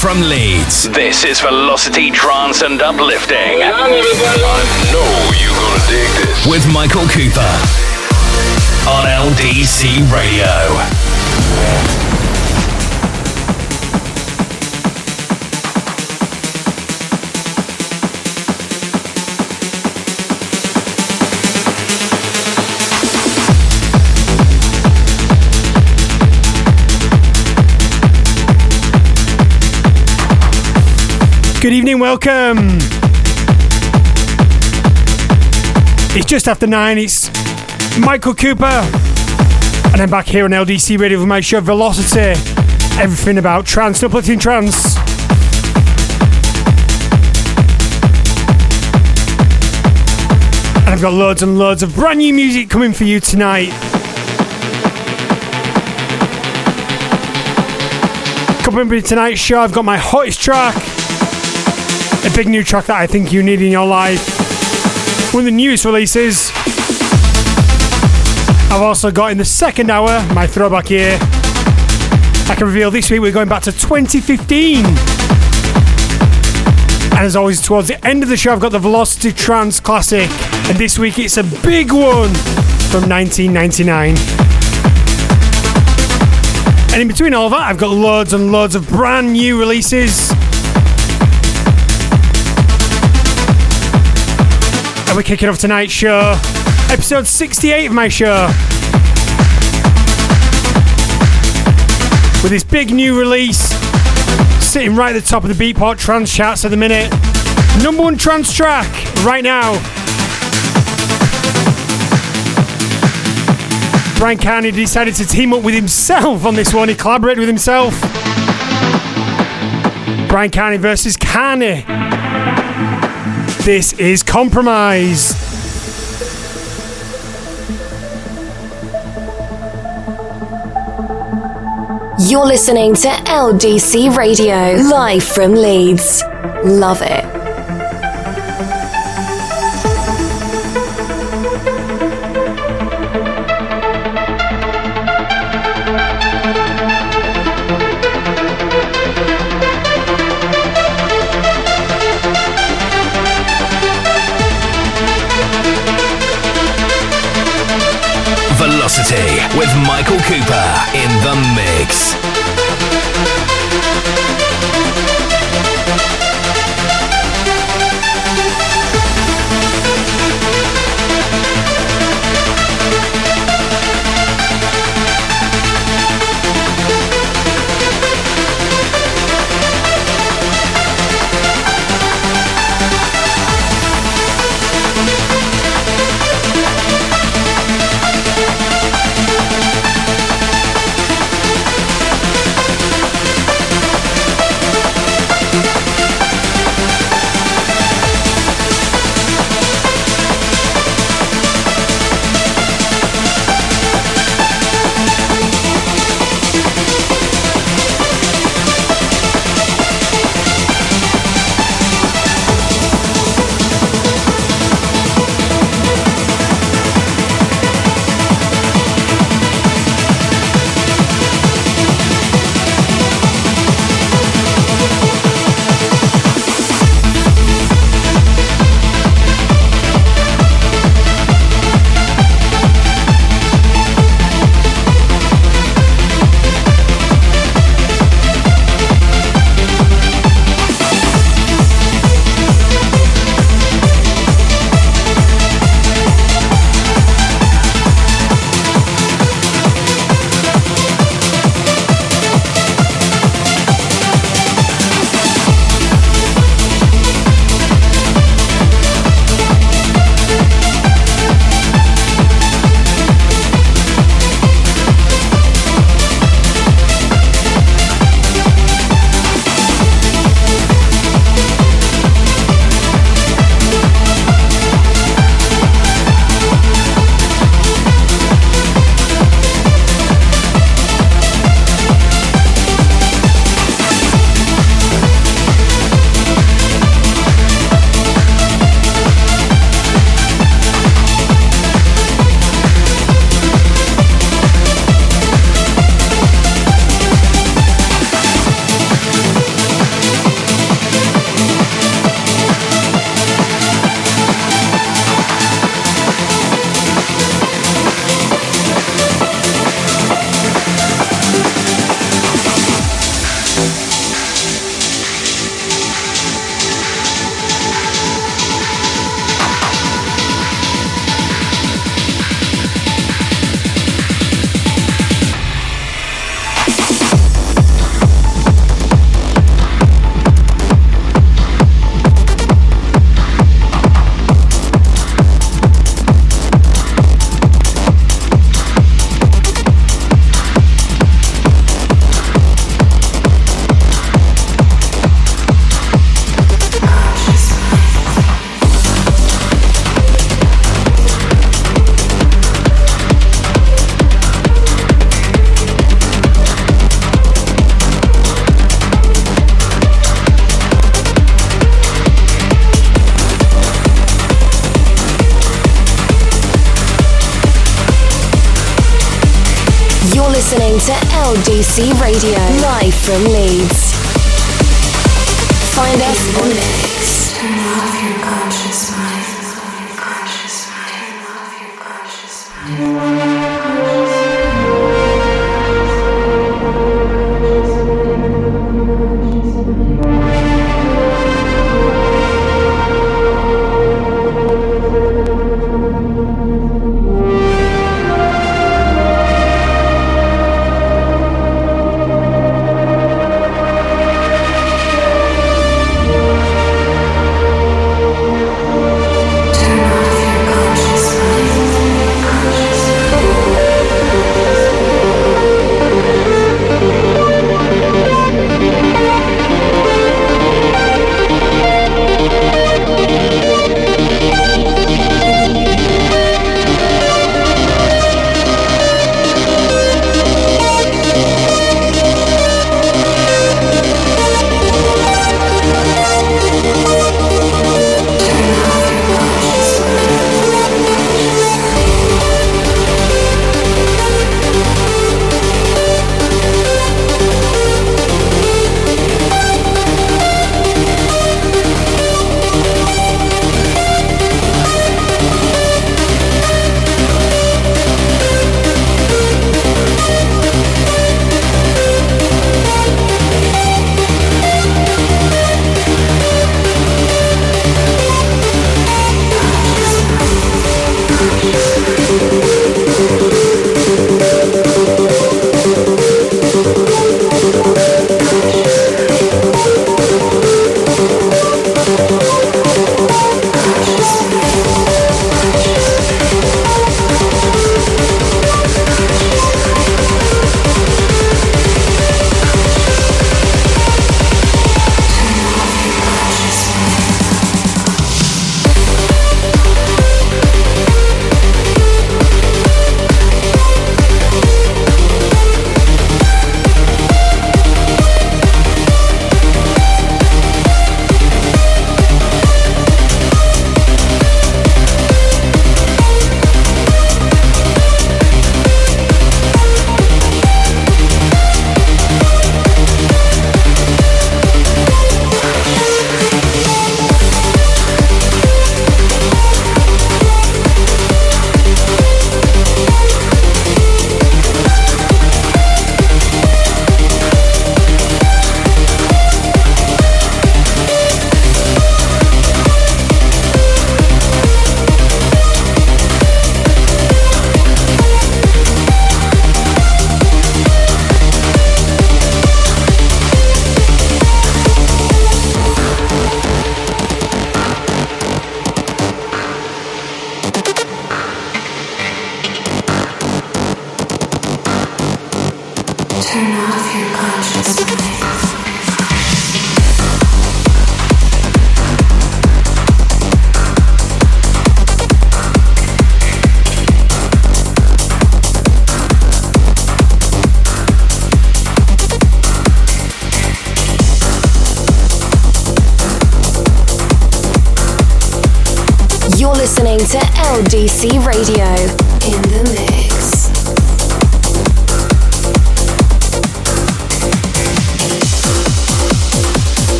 from Leeds. This is Velocity Trance and Uplifting. I know you're gonna dig this. With Michael Cooper on LDC Radio. Evening, welcome. It's just after nine. It's Michael Cooper, and I'm back here on LDC Radio with my show Velocity. Everything about trance, uplifting trance. And I've got loads and loads of brand new music coming for you tonight. Coming up in tonight's show, I've got my hottest track big new track that I think you need in your life. One of the newest releases. I've also got in the second hour my throwback year. I can reveal this week we're going back to 2015. And as always, towards the end of the show, I've got the Velocity Trance Classic. And this week it's a big one from 1999. And in between all that, I've got loads and loads of brand new releases. And we're kicking off tonight's show, episode 68 of my show. With this big new release, sitting right at the top of the Beatport trance charts at the minute. Number one trance track right now. Bryan Kearney decided to team up with himself on this one. He collaborated with himself. Bryan Kearney versus Kearney. This is Compromise. You're listening to LDC Radio, live from Leeds. Love it.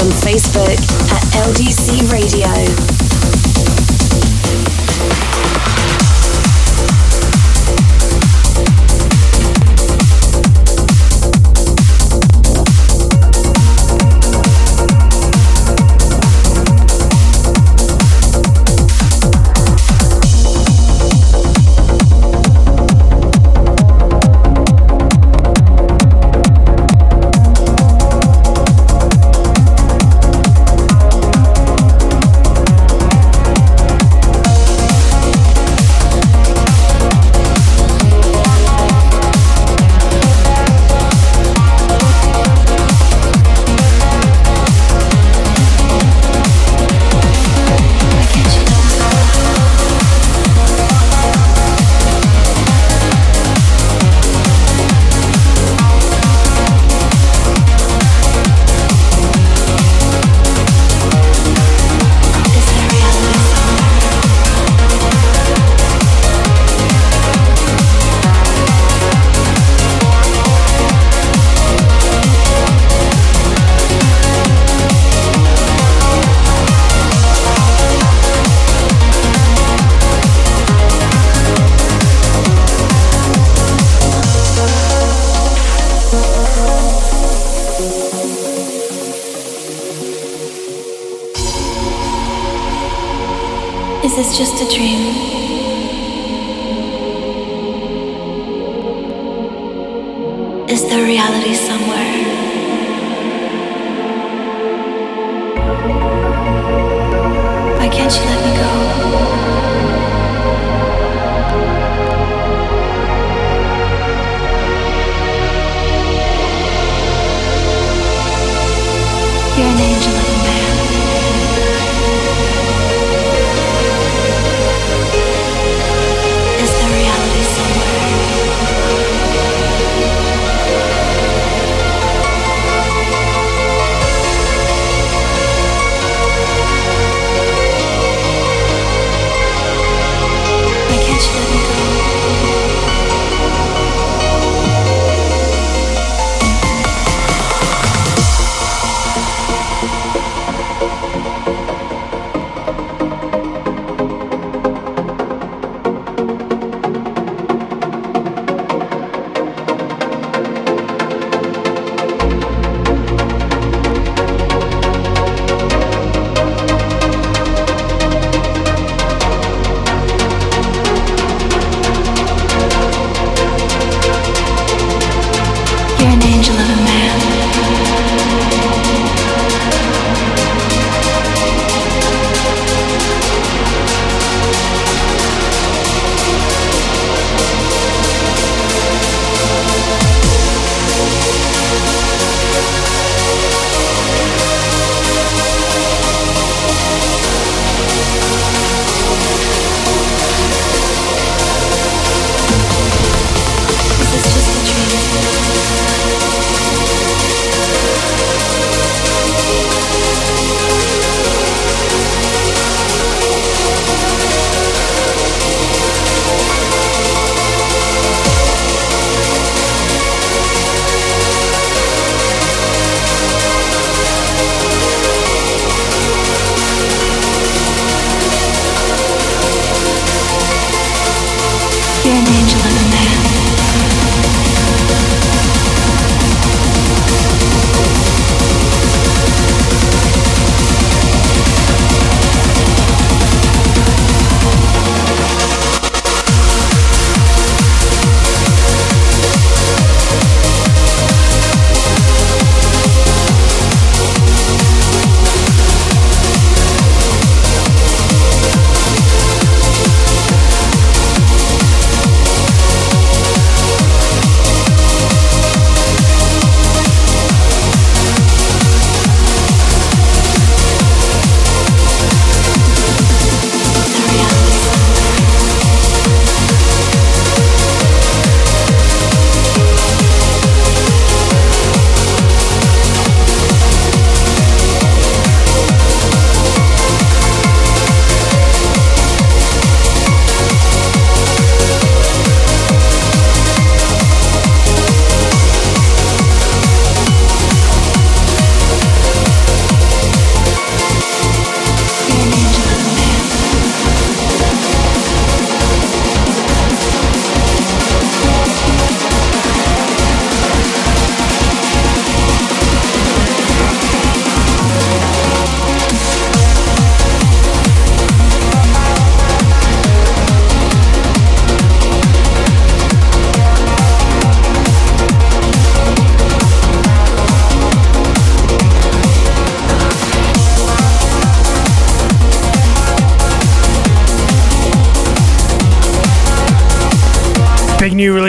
On Facebook at LDC Radio.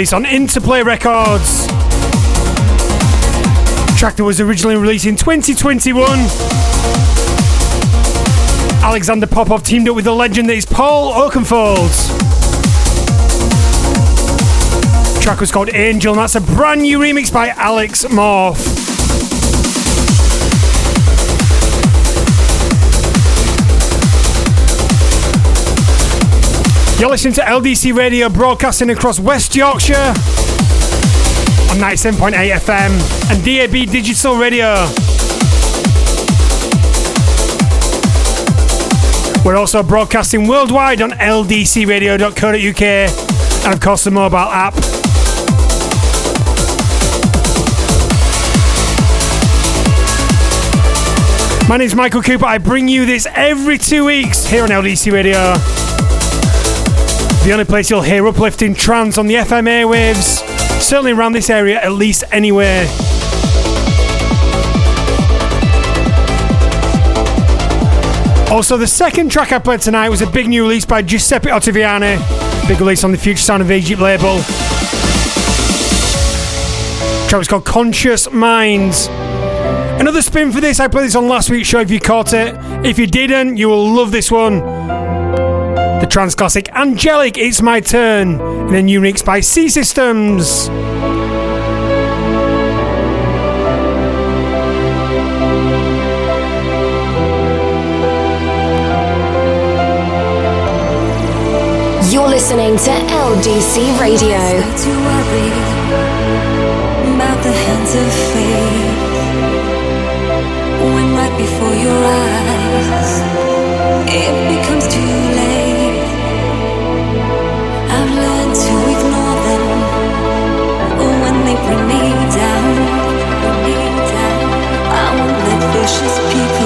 Big release on Interplay Records. Track that was originally released in 2021. Alexander Popov teamed up with the legend that is Paul Oakenfold. Track was called Angel, and that's a brand new remix by Alex Morph. You're listening to LDC Radio broadcasting across West Yorkshire on 97.8 FM and DAB Digital Radio. We're also broadcasting worldwide on ldcradio.co.uk and, of course, the mobile app. My name's Michael Cooper. I bring you this every two weeks here on LDC Radio. The only place you'll hear uplifting trance on the FM airwaves, certainly around this area, at least anywhere. Also, the second track I played tonight was a big new release by Giuseppe Ottaviani, big release on the Future Sound of Egypt label. The track was called Conscious Minds. Another spin for this. I played this on last week's show if you caught it. If you didn't, you will love this one. The trance classic Angelic, It's My Turn, in a new mix by C Systems. You're listening to LDC Radio. Start to worry about the hands of fate when right before your eyes bring me down. Bring me down. I won't let vicious people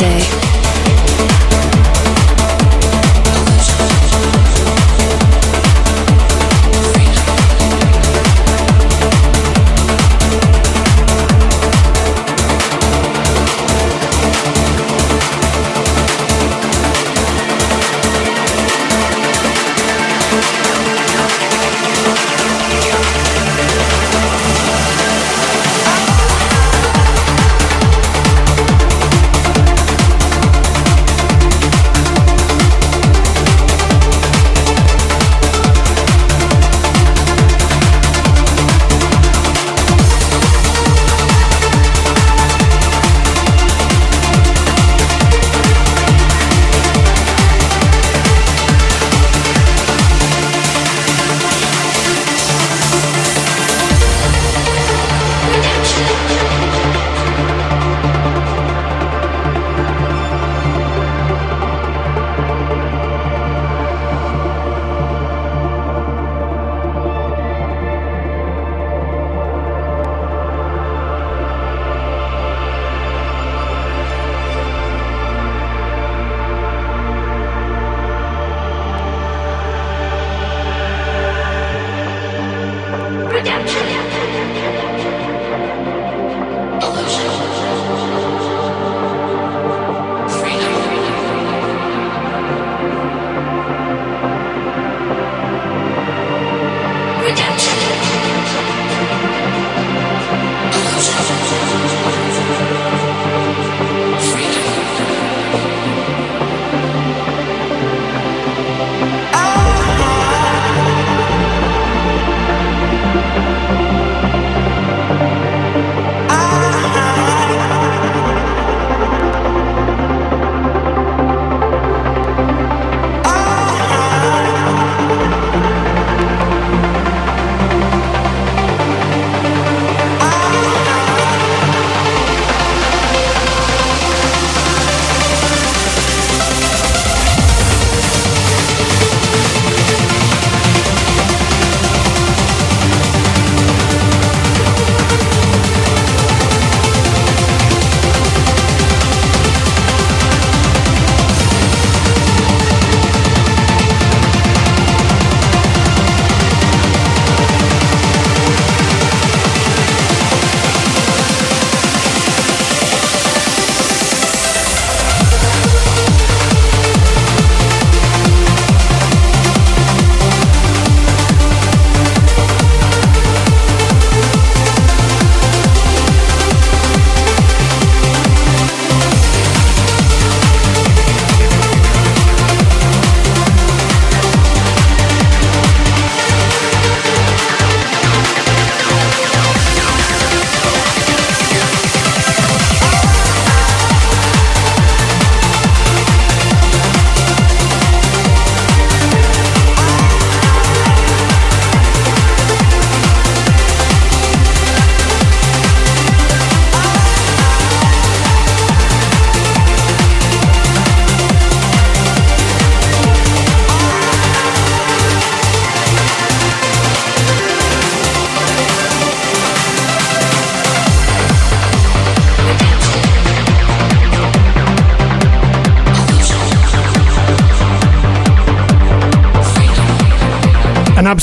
your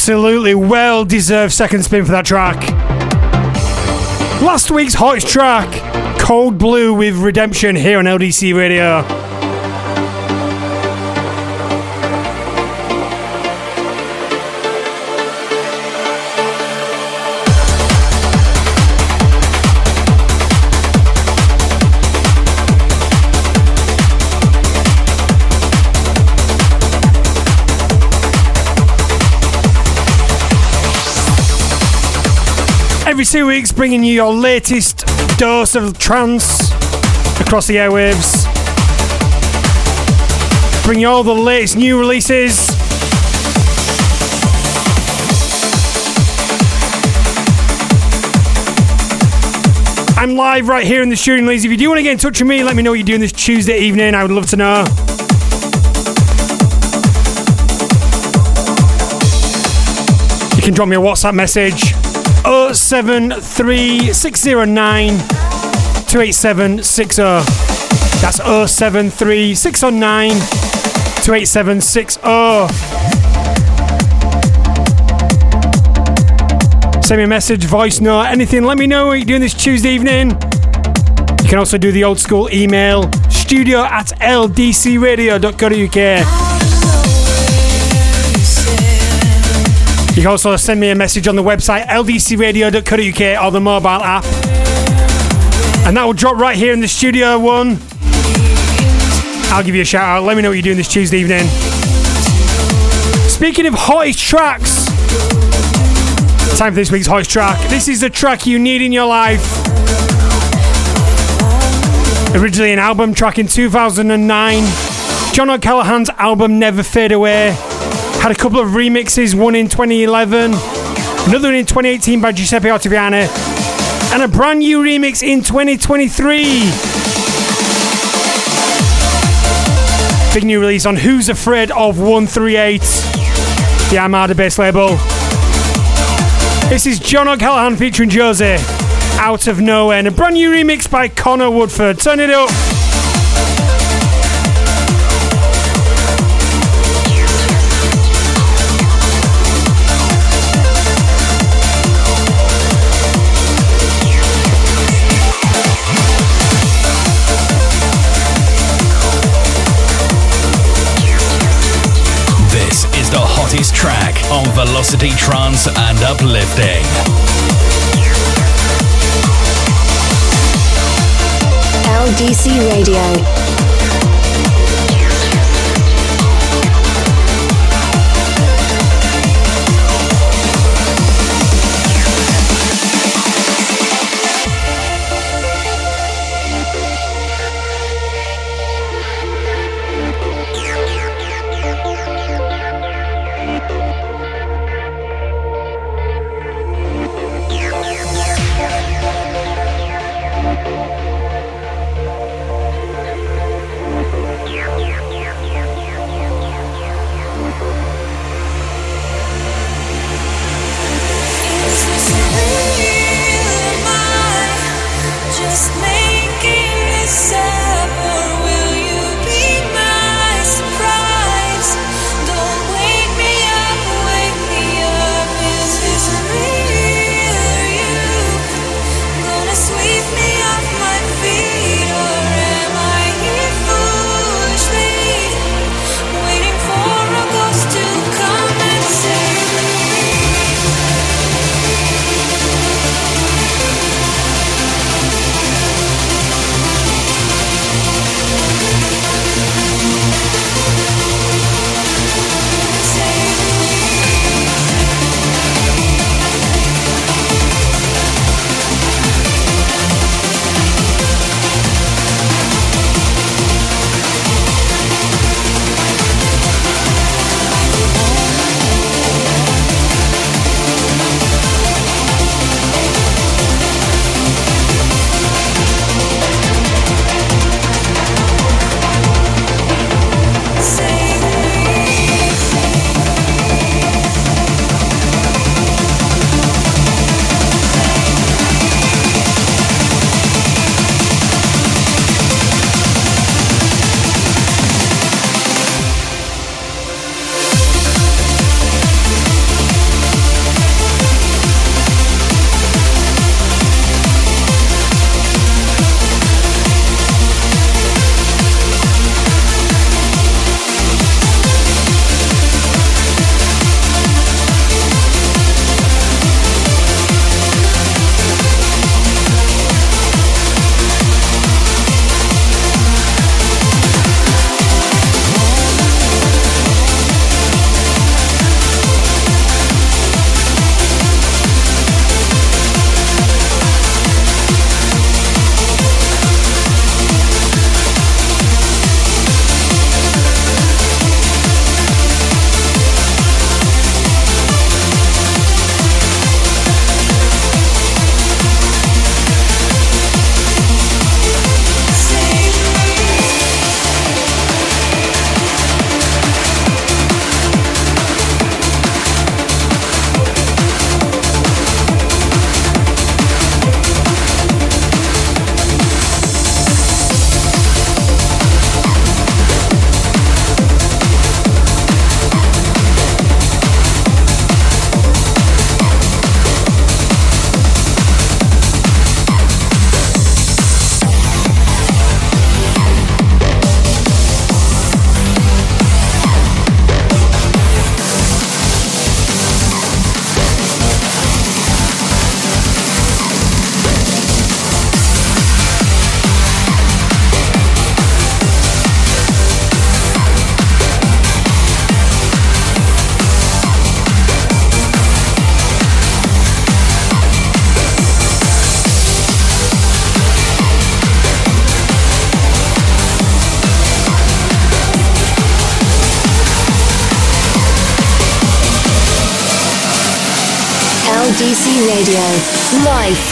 absolutely well deserved second spin for that track. Last week's hottest track, Cold Blue with Redemption here on LDC Radio. Two weeks, bringing you your latest dose of trance across the airwaves. Bring you all the latest new releases. I'm live right here in the shooting Leeds. If you do want to get in touch with me, let me know what you're doing this Tuesday evening. I would love to know. You can drop me a WhatsApp message 073 28760. That's 073 609 28760. Send me a message, voice note, anything. Let me know what you're doing this Tuesday evening. You can also do the old school email studio at ldcradio.co.uk. You can also send me a message on the website ldcradio.co.uk or the mobile app. And that will drop right here in the studio one. I'll give you a shout out. Let me know what you're doing this Tuesday evening. Speaking of hottest tracks, time for this week's hottest track. This is the track you need in your life. Originally an album track in 2009, John O'Callaghan's album Never Fade Away had a couple of remixes, one in 2011, another one in 2018 by Giuseppe Ottaviani, and a brand new remix in 2023. Big new release on Who's Afraid of 138, the Armada bass label. This is John O'Callaghan featuring Josie, Out of Nowhere, and a brand new remix by Connor Woodford. Turn it up. Hottest track on Velocity Trance and Uplifting. LDC Radio.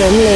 Live from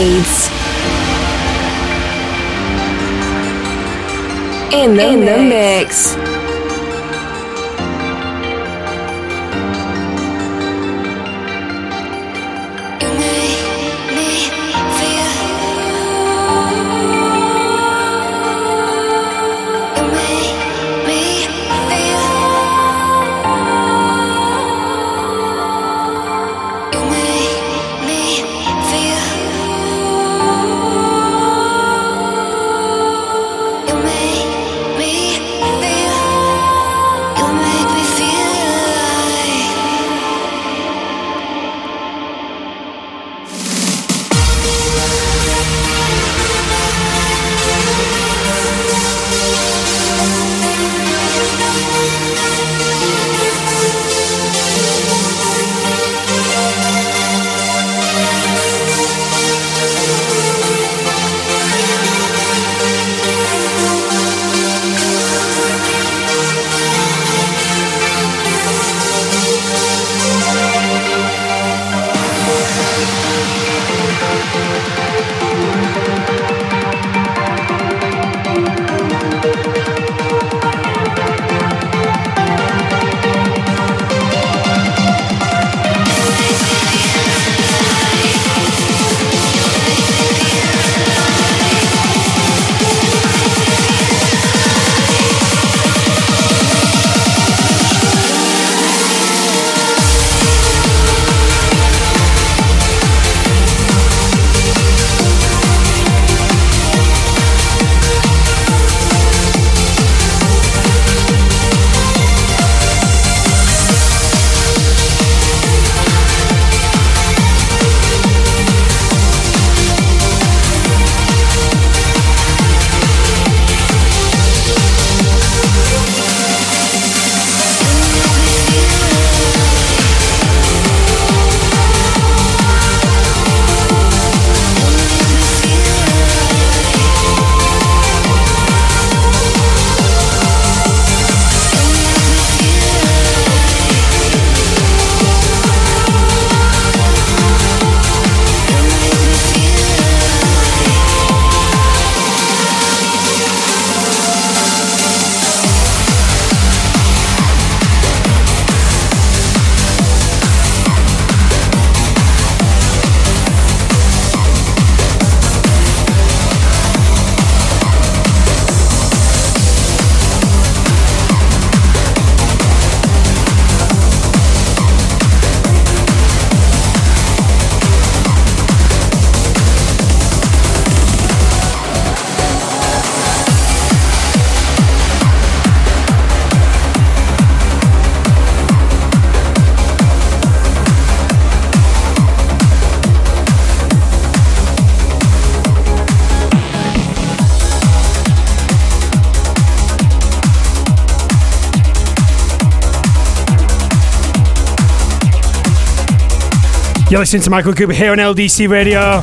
You're listening to Michael Cooper here on LDC Radio.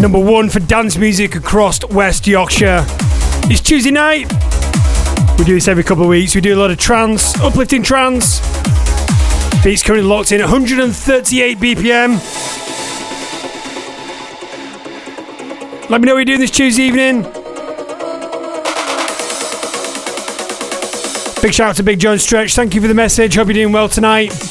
Number one for dance music across West Yorkshire. It's Tuesday night. We do this every couple of weeks. We do a lot of trance, uplifting trance. Beats currently locked in at 138 BPM. Let me know what you're doing this Tuesday evening. Big shout out to Big John Stretch. Thank you for the message. Hope you're doing well tonight.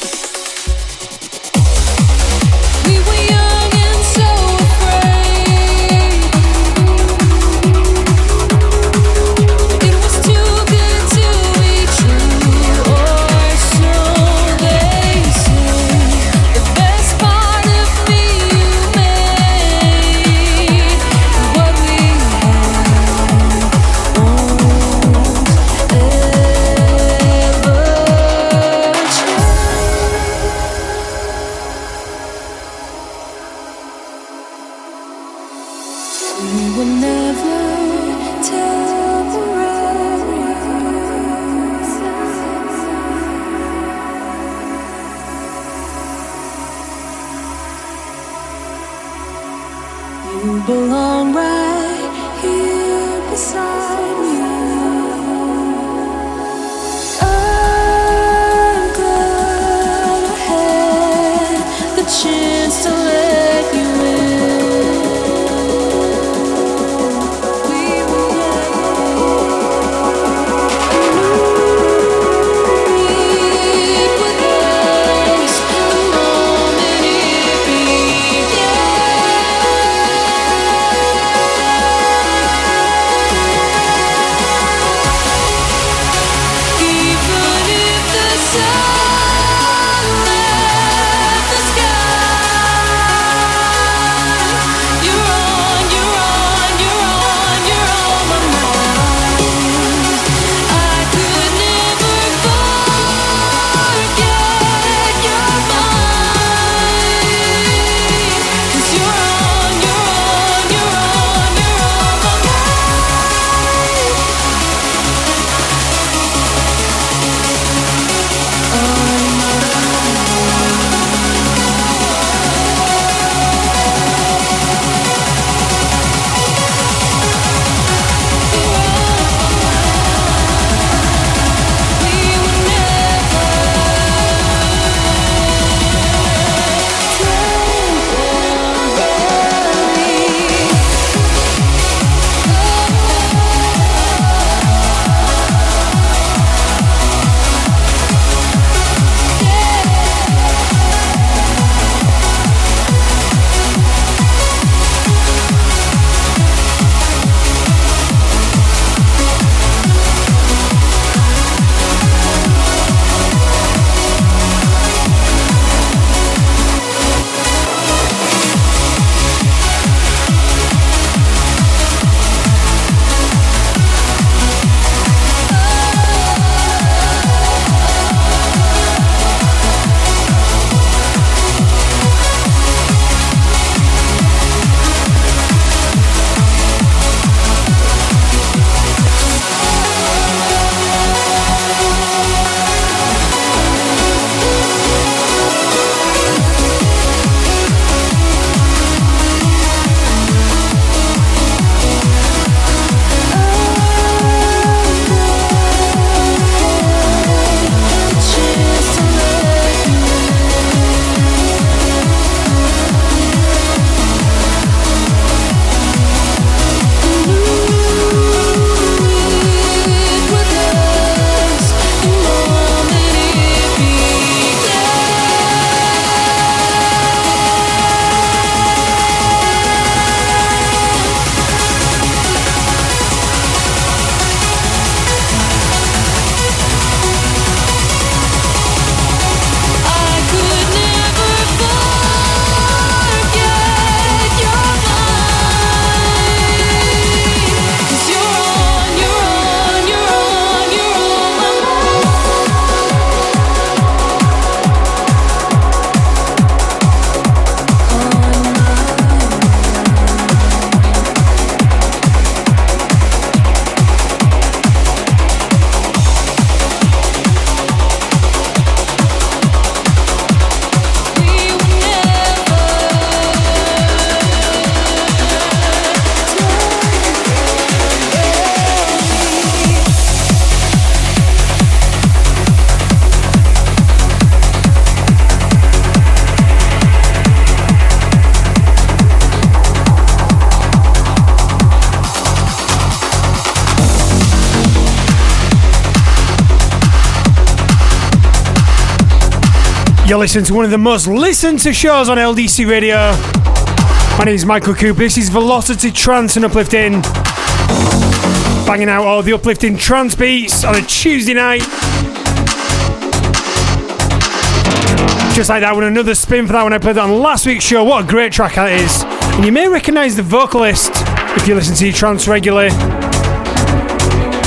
You're listening to one of the most listened to shows on LDC Radio. My name is Michael Cooper. This is Velocity Trance and Uplifting. Banging out all the uplifting trance beats on a Tuesday night. Just like that, with another spin for that when I played on last week's show. What a great track that is. And you may recognise the vocalist if you listen to your trance regularly.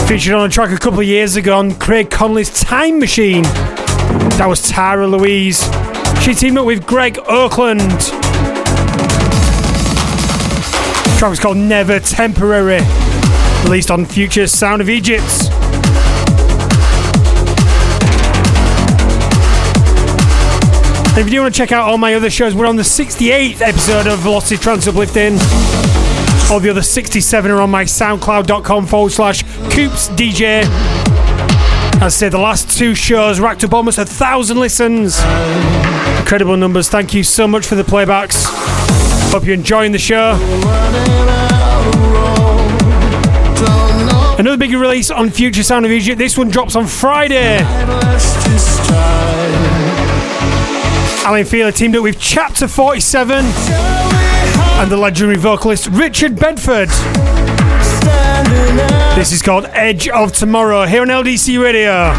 Featured on a track a couple of years ago on Craig Connelly's Time Machine. That was Tara Louise. She teamed up with Greg Oakland. The track was called Never Temporary, released on Future Sound of Egypt. And if you do want to check out all my other shows, we're on the 68th episode of Velocity Trance Uplifting. All the other 67 are on my soundcloud.com forward slash Coops DJ. As I say, the last two shows racked up almost a thousand listens. incredible numbers. Thank you so much for the playbacks. Hope you're enjoying the show. Another big release on Future Sound of Egypt. This one drops on Friday. Alan Feeler teamed up with Chapter 47 and the legendary vocalist Richard Bedford. This is called Edge of Tomorrow here on LDC Radio.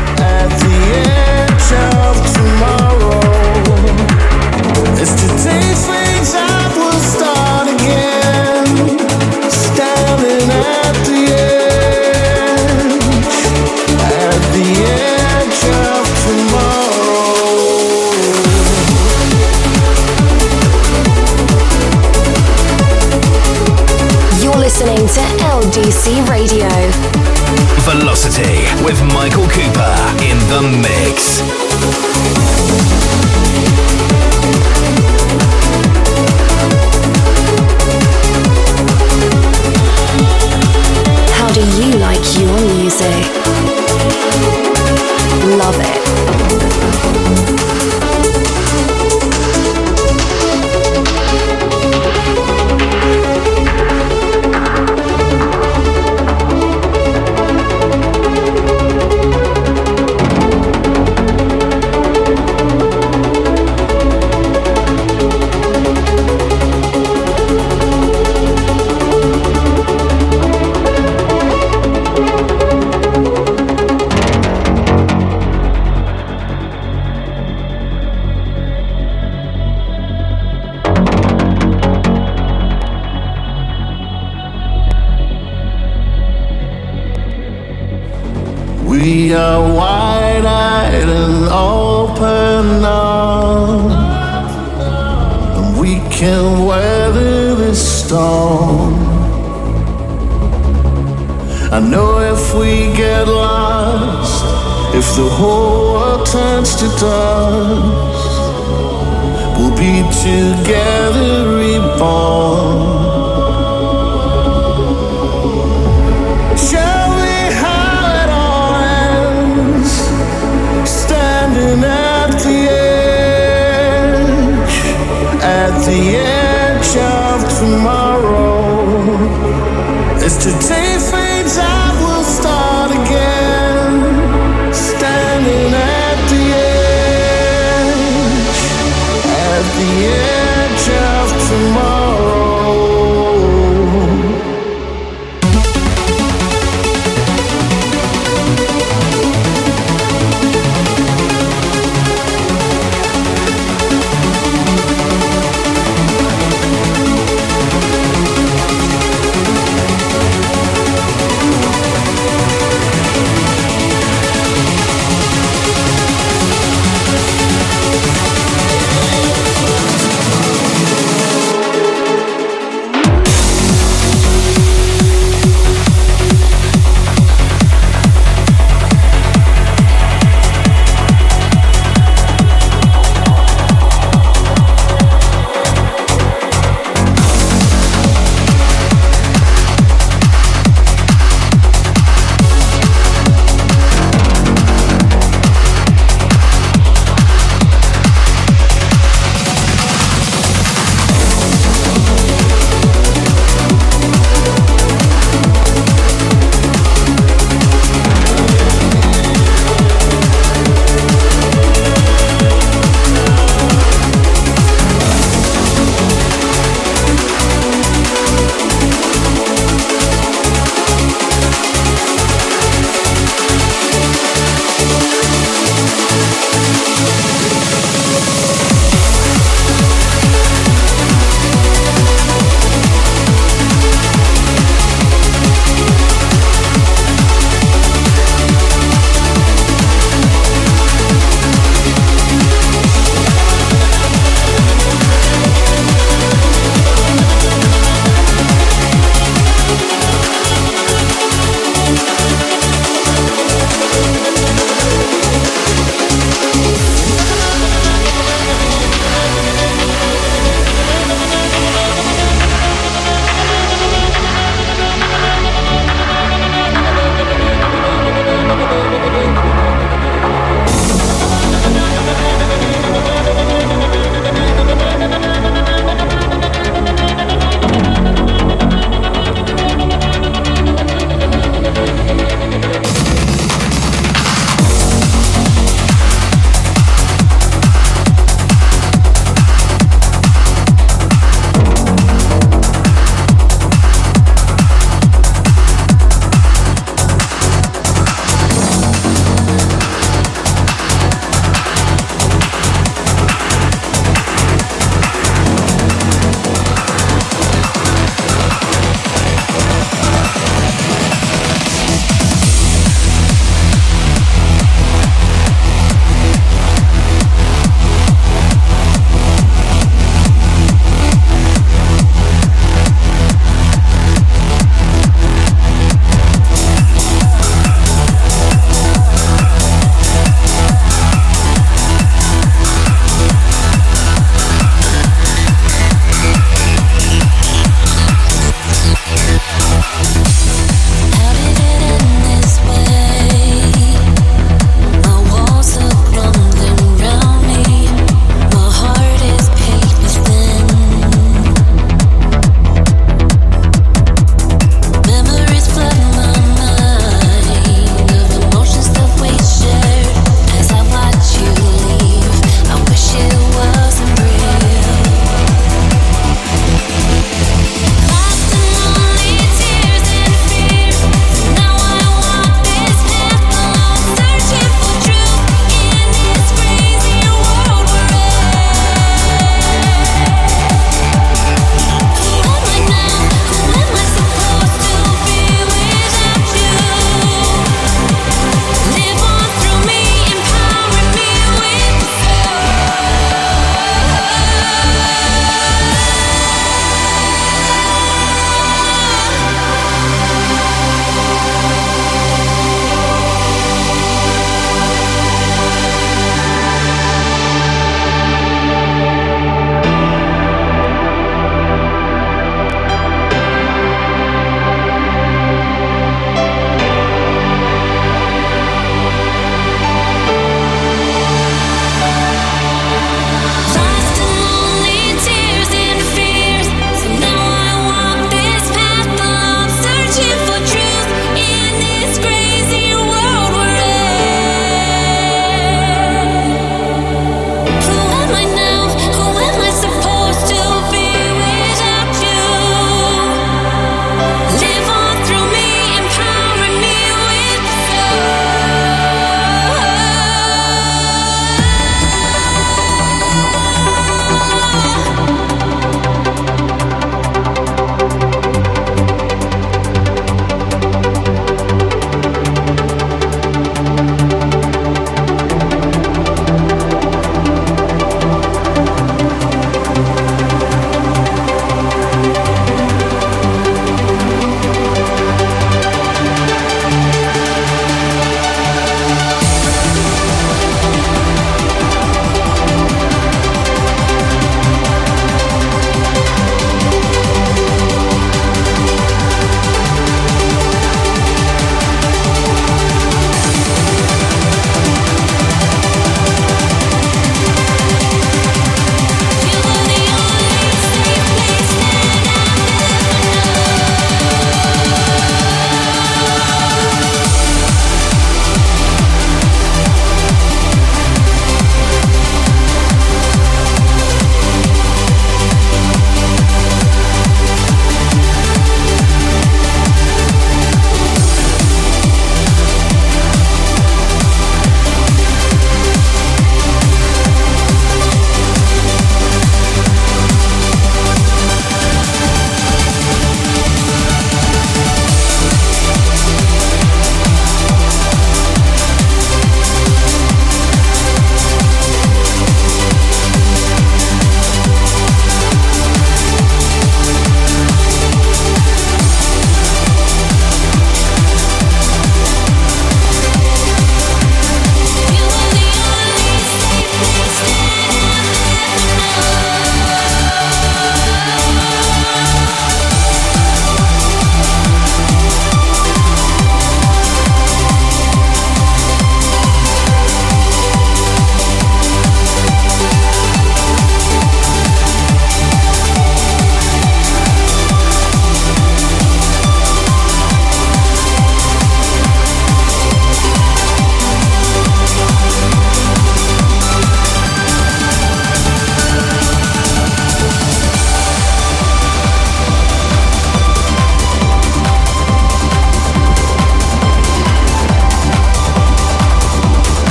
LDC Radio. Velocity with Michael Cooper in the mix. How do you like your music? Love it. Can weather this storm. I know if we get lost, if the whole world turns to dust, we'll be together reborn. The edge of tomorrow. As today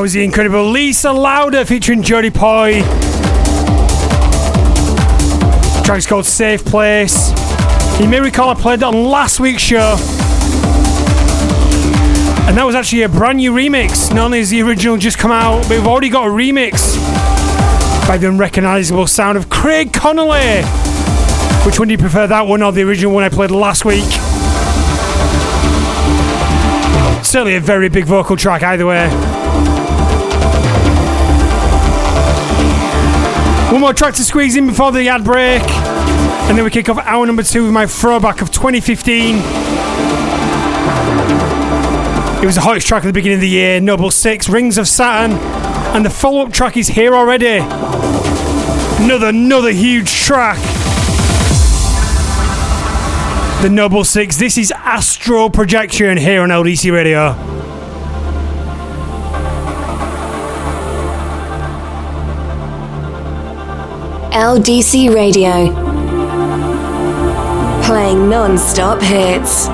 That was the incredible Lisa Lauder featuring Jodie Poye. The track's called Safe Place. You may recall I played that on last week's show. And that was actually a brand new remix. Not only has the original just come out, but we've already got a remix by the unrecognisable sound of Craig Connelly. Which one do you prefer, that one or the original one I played last week? Certainly a very big vocal track, either way. One more track to squeeze in before the ad break, and then we kick off hour number two with my throwback of 2015. It was the hottest track at the beginning of the year, Noble Six, Rings of Saturn, and the follow up track is here already. Another, another huge track. The Noble Six. This is Astro Projection here on LDC Radio. LDC Radio. Playing non stop hits.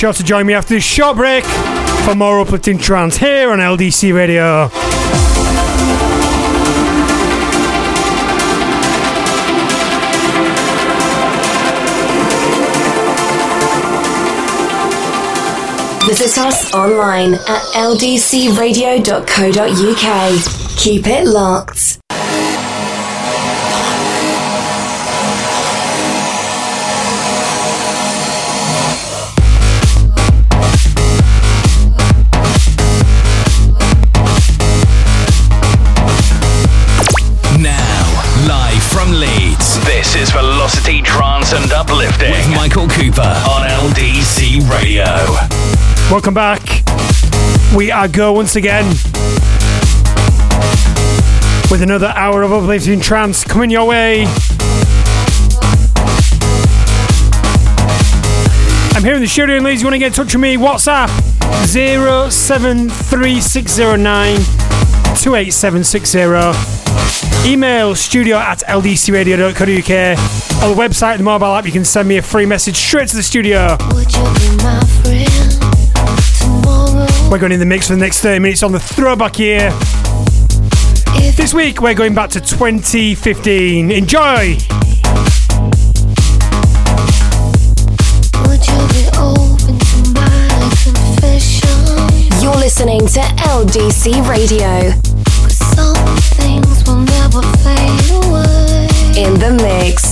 Sure to join me after this short break for more uplifting trance here on LDC Radio. Visit us online at ldcradio.co.uk. Keep it locked. Welcome back. We are go once again with another hour of uplifting trance coming your way. I'm here in the studio and Leeds. You want to get in touch with me? WhatsApp 0736009 28760. Email studio at ldcradio.co.uk. On the website and the mobile app, you can send me a free message straight to the studio. We're going in the mix for the next 30 minutes on the throwback year. This week, we're going back to 2015. Enjoy! You're listening to LDC Radio. In the mix.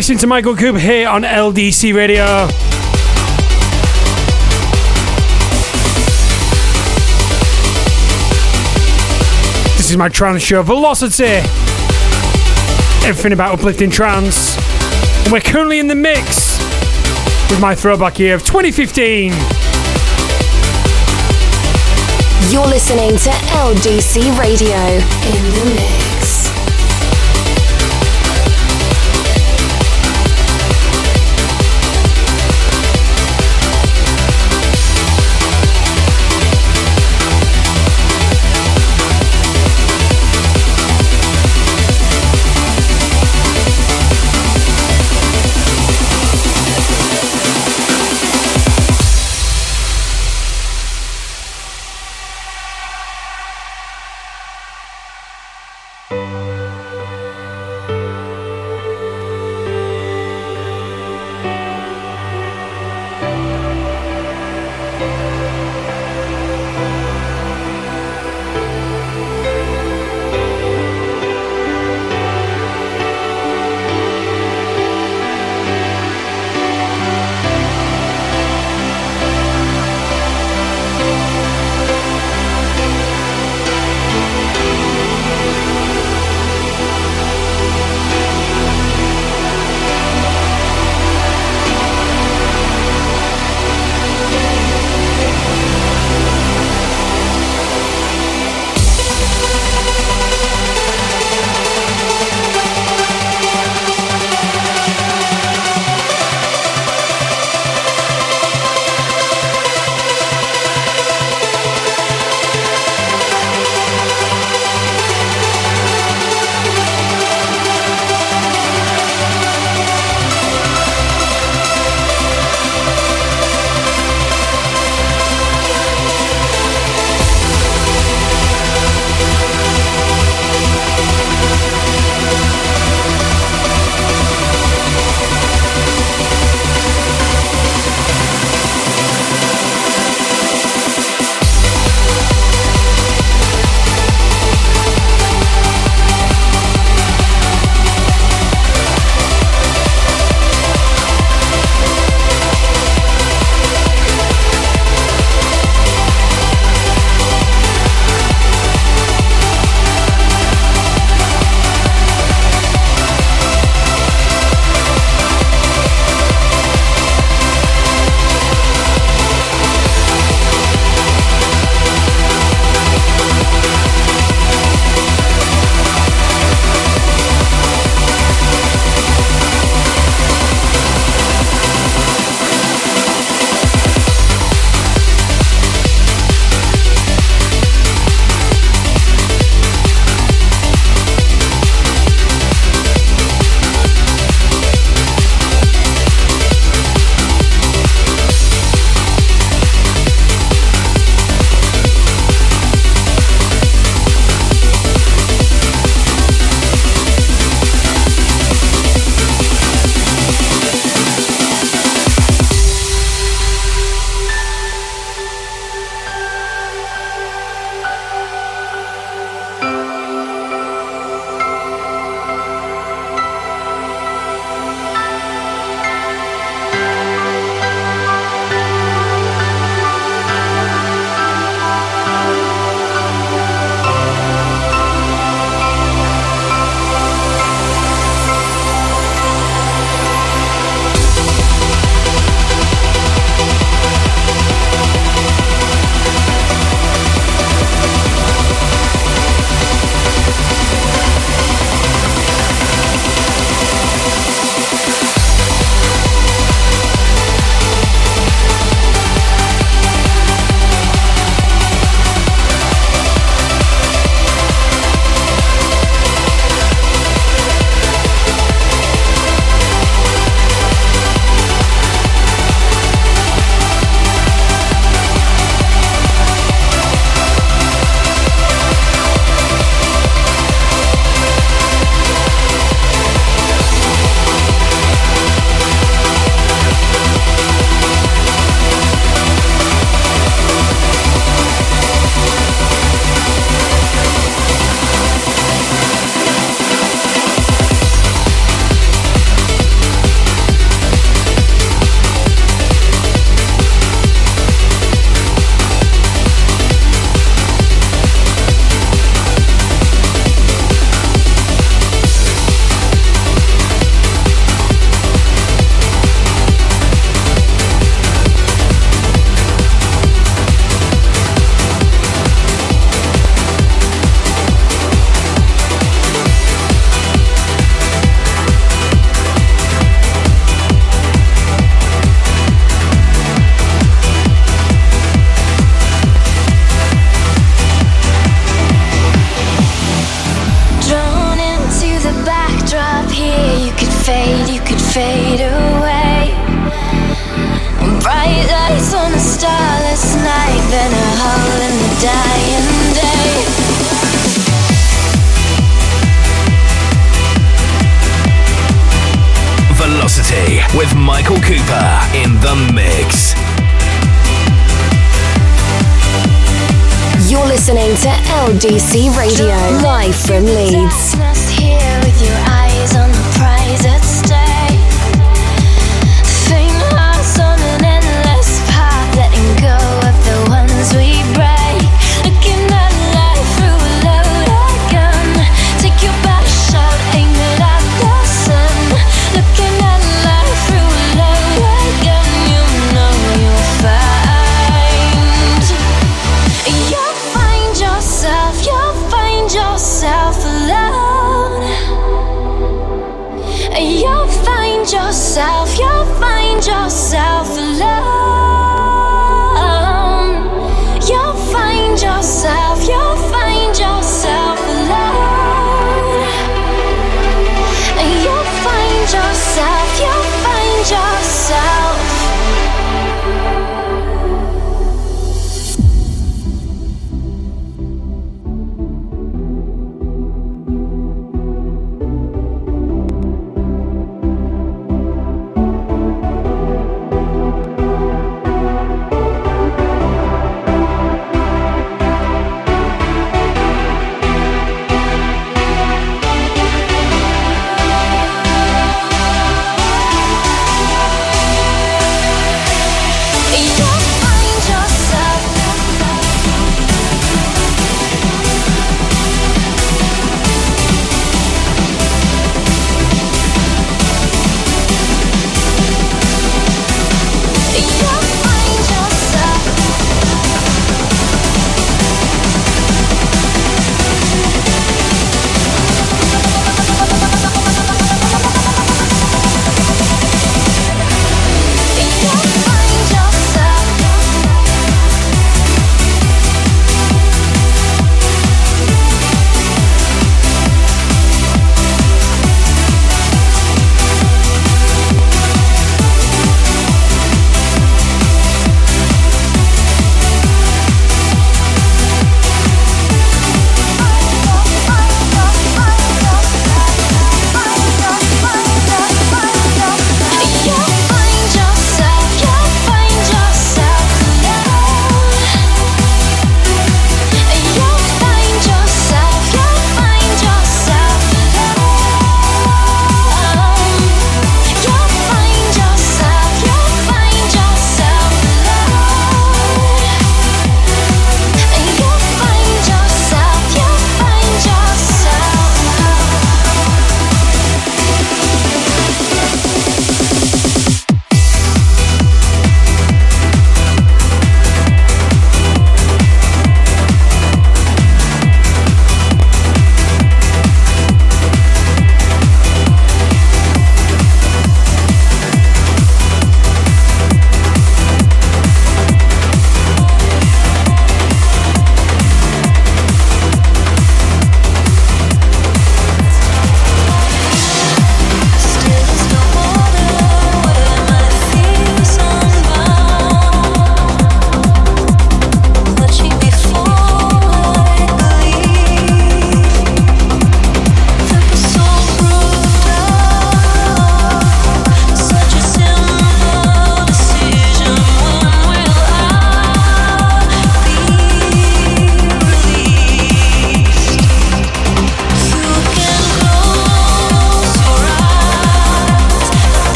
Listening to Michael Cooper here on LDC Radio. This is my trance show, Velocity. Everything about uplifting trance. And we're currently in the mix with my throwback year of 2015. You're listening to LDC Radio in the mix.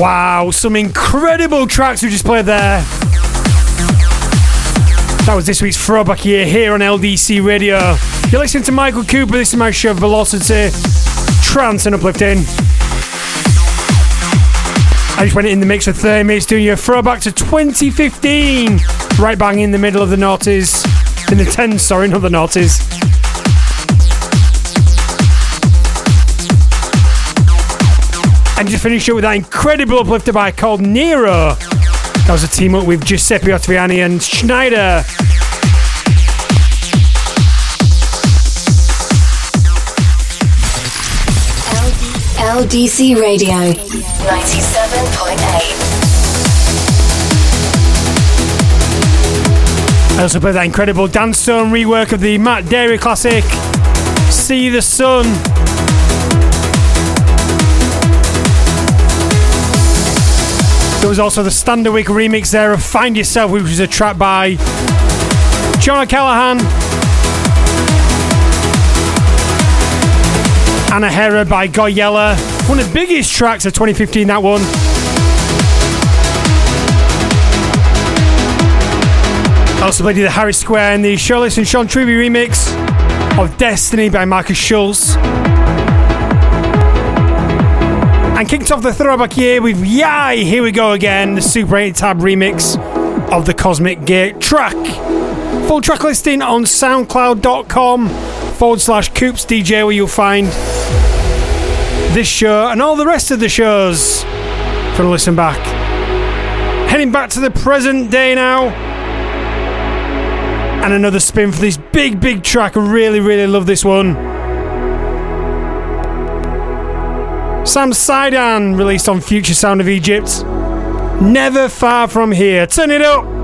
Wow, some incredible tracks we just played there. That was this week's throwback year here on LDC Radio. You're listening to Michael Cooper. This is my show, Velocity, Trance and Uplifting. I just went in the mix with 30 minutes doing your throwback to 2015. Right bang in the middle of the noughties. In the 10s, sorry, not the noughties. And just finish up with that incredible uplifter by called Nero. That was a team up with Giuseppe Ottaviani and Schneider. LDC Radio 97.8. I also played that incredible Dan Stone rework of the Matt Darey classic, See the Sun. There was also the Standerwick remix there of Find Yourself, which was a track by John O'Callaghan, Anahera by Goyella. One of the biggest tracks of 2015, that one. Also played the Harris Square and the Charlotte and Sean Truby remix of Destiny by Markus Schulz. And kicked off the throwback year with Yai, here we go again, the Super 8 tab remix of the Cosmic Gate track. Full track listing on soundcloud.com forward slash Coops DJ, where you'll find this show and all the rest of the shows for listen back. Heading back to the present day now. And another spin for this big, big track. I really, really love this one. Sam Sidan released on Future Sound of Egypt. Never far from here. Turn it up.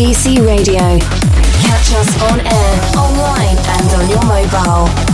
LDC Radio. Catch us on air, online, and on your mobile.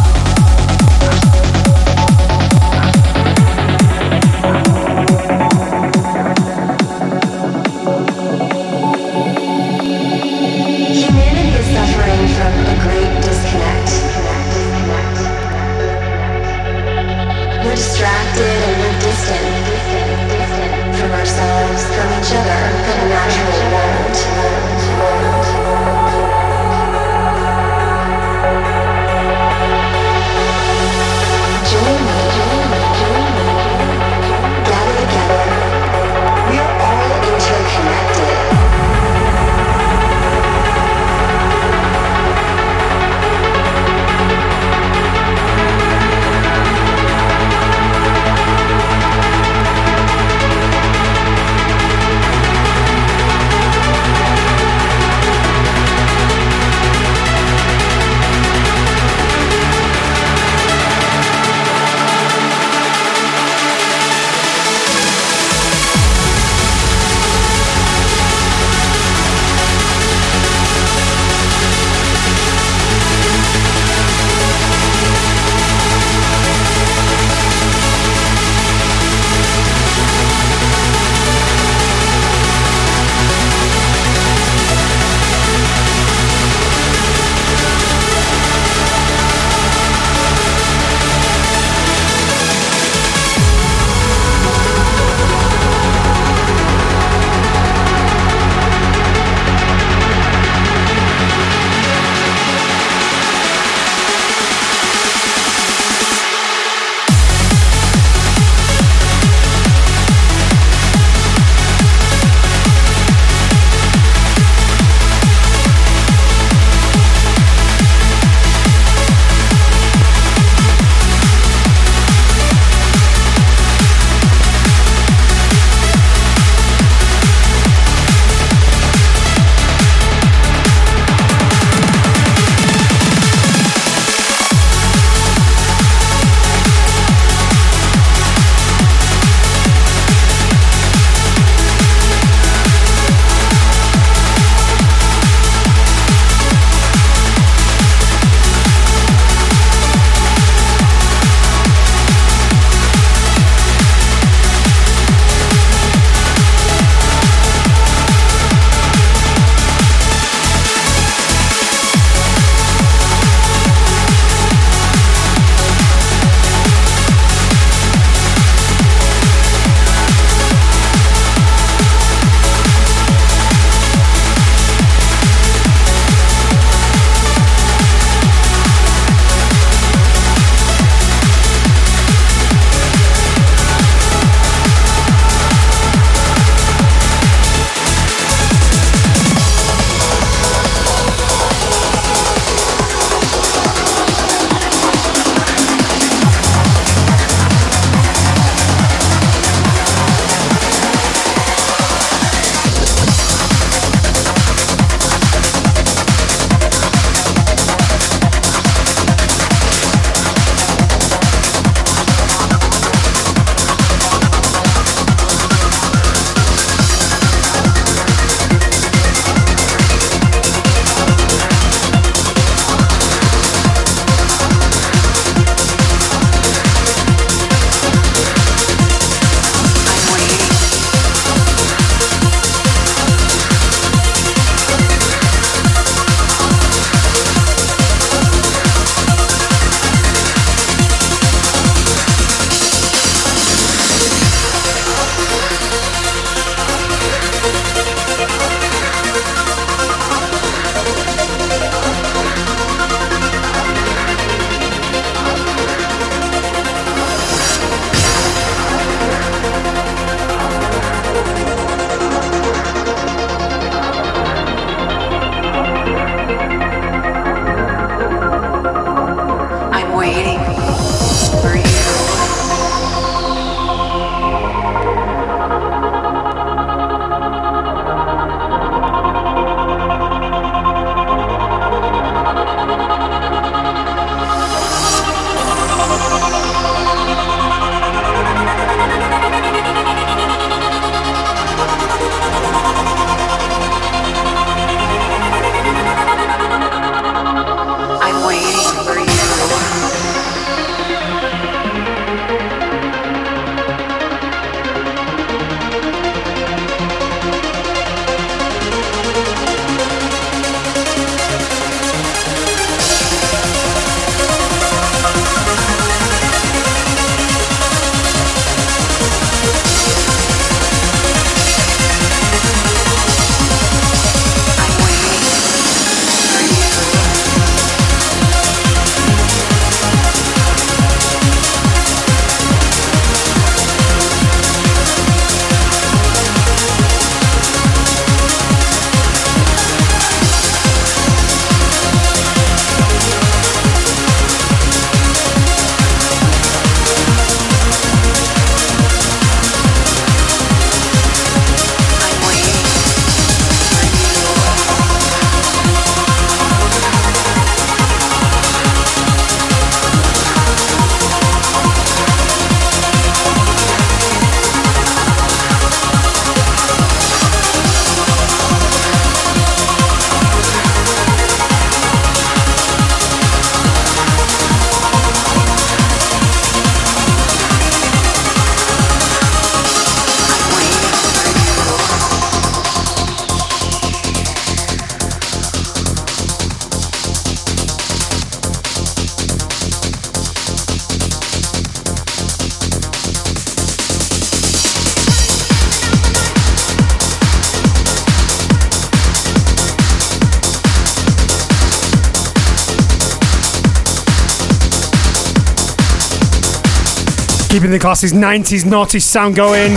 Keeping the classes 90s, naughty sound going.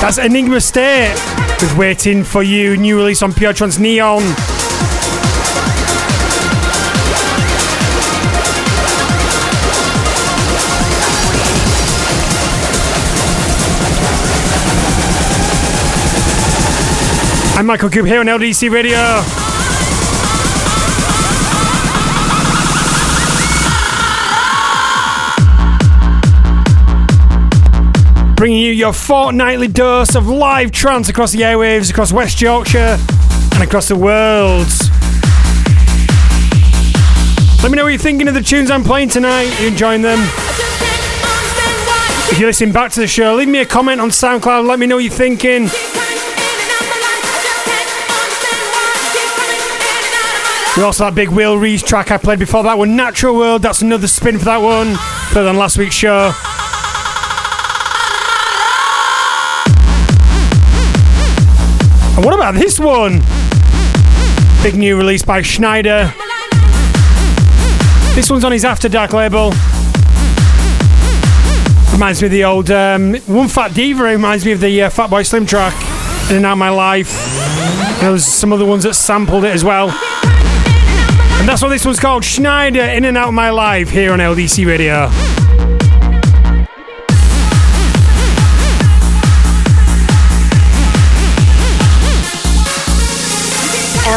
That's Enigma State with Waiting for You, new release on Pure Trance Neon. I'm Michael Coop here on LDC Radio. Bringing you your fortnightly dose of live trance across the airwaves, across West Yorkshire, and across the world. Let me know what you're thinking of the tunes I'm playing tonight. Are you enjoying them? If you're listening back to the show, leave me a comment on SoundCloud. Let me know what you're thinking. We also that big Will Reese track I played before that one, Natural World. That's another spin for that one. Put it on last week's show. And what about this one? Big new release by Sneijder. This one's on his After Dark label. Reminds me of the old um, OnePhatDeeva. Reminds me of the uh, Fatboy Slim track. In and Out My Life. There was some other ones that sampled it as well. And that's what this one's called Sneijder In and Out My Life here on LDC Radio.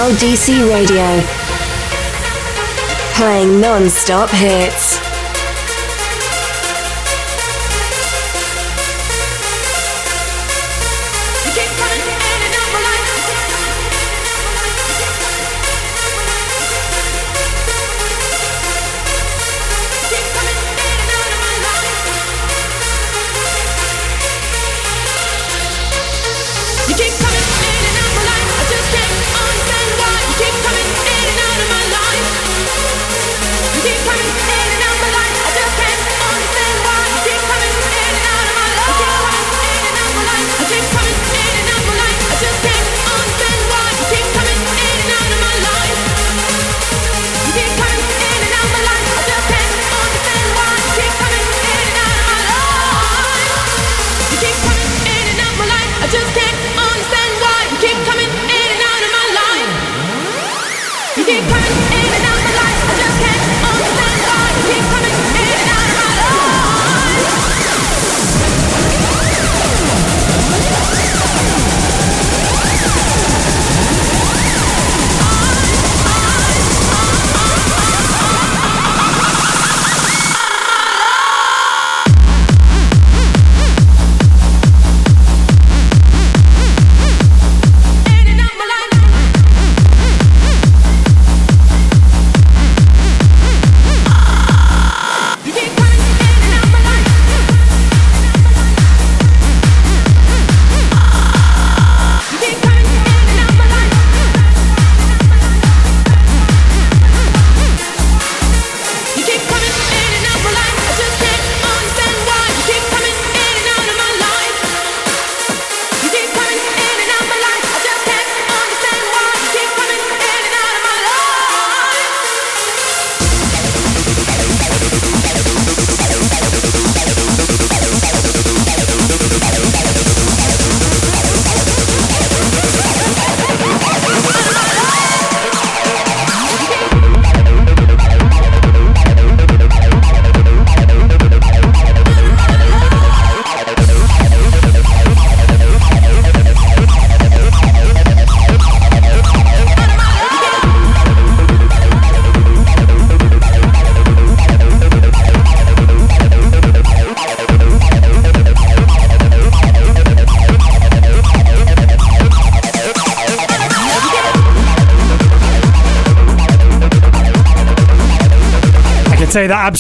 LDC Radio. Playing non stop hits.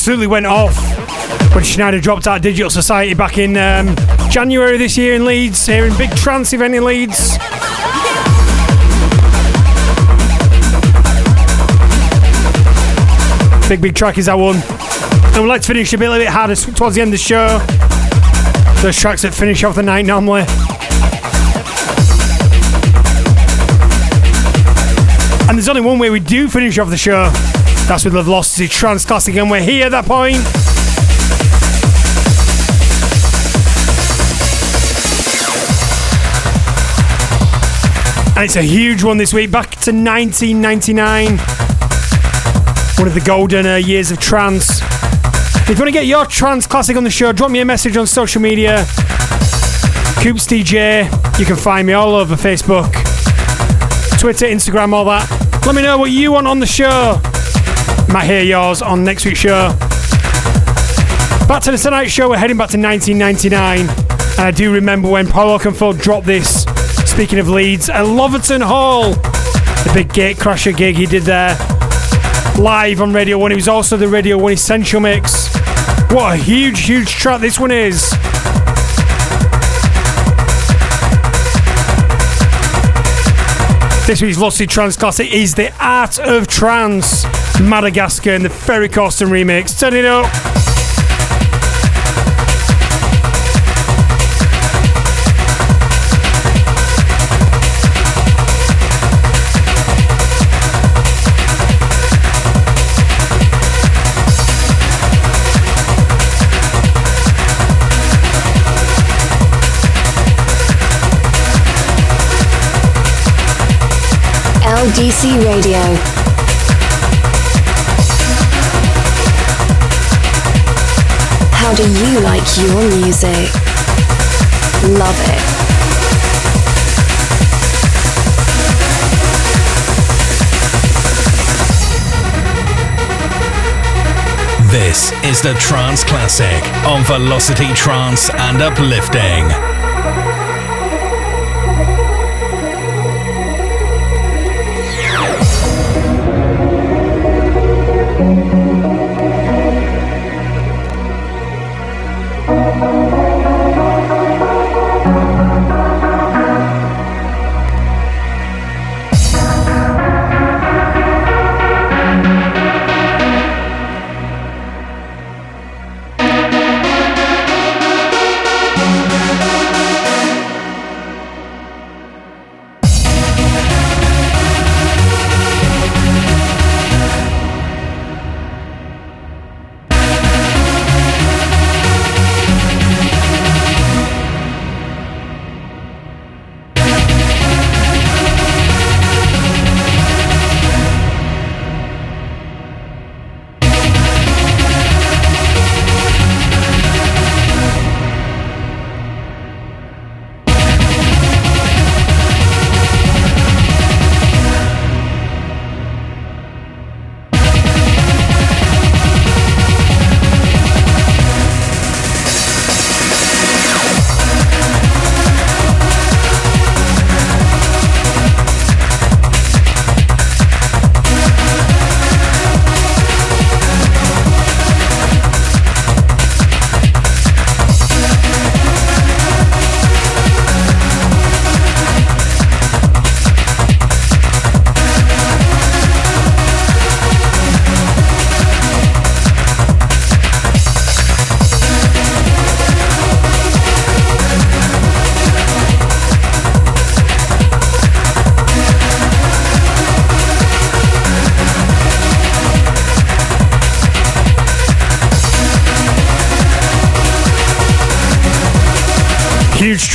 Absolutely went off when Sneijder dropped out Digital Society back in um, January this year in Leeds, here in Big Trance event in Leeds. Big, big track is that one. And we'd like to finish a bit, a bit harder towards the end of the show. Those tracks that finish off the night normally. And there's only one way we do finish off the show. That's with the Velocity Trance Classic, and we're here at that point. And it's a huge one this week, back to 1999. One of the golden uh, years of trance. If you want to get your trance classic on the show, drop me a message on social media. Coops DJ. You can find me all over Facebook, Twitter, Instagram, all that. Let me know what you want on the show. Hear yours on next week's show. Back to the Tonight Show, we're heading back to 1999. And I do remember when Paul Oakenfold dropped this, speaking of Leeds, at Lotherton Hall. The big Gatecrasher gig he did there. Live on Radio 1. It was also the Radio 1 Essential Mix. What a huge, huge track this one is. This week's Velocity Trance Classic is The Art of Trance, Madagascar and the Ferry Corsten remix. Turn it up. LDC Radio. How do you like your music? Love it. This is the Trance Classic on Velocity Trance and Uplifting.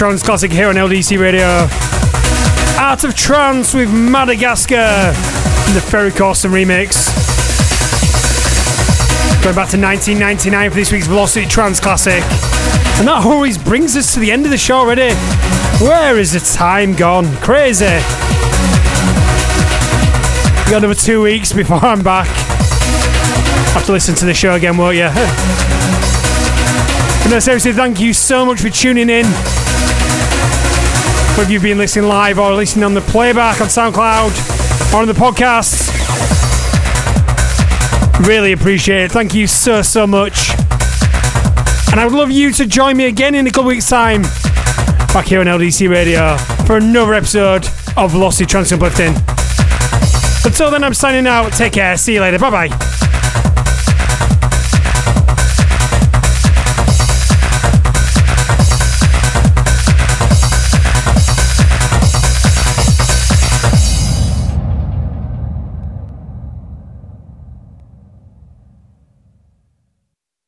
Trance classic here on LDC Radio. Art of Trance with Madagascar in the Ferry Corsten remix. Going back to 1999 for this week's Velocity Trance Classic. And that always brings us to the end of the show already. Where is the time gone? Crazy. You got another two weeks before I'm back. Have to listen to the show again, won't you? No, seriously, thank you so much for tuning in. Whether you've been listening live or listening on the playback on SoundCloud or on the podcast. Really appreciate it. Thank you so, so much. And I would love you to join me again in a couple weeks' time back here on LDC Radio for another episode of Velocity Uplifting. Until then, I'm signing out. Take care. See you later. Bye bye.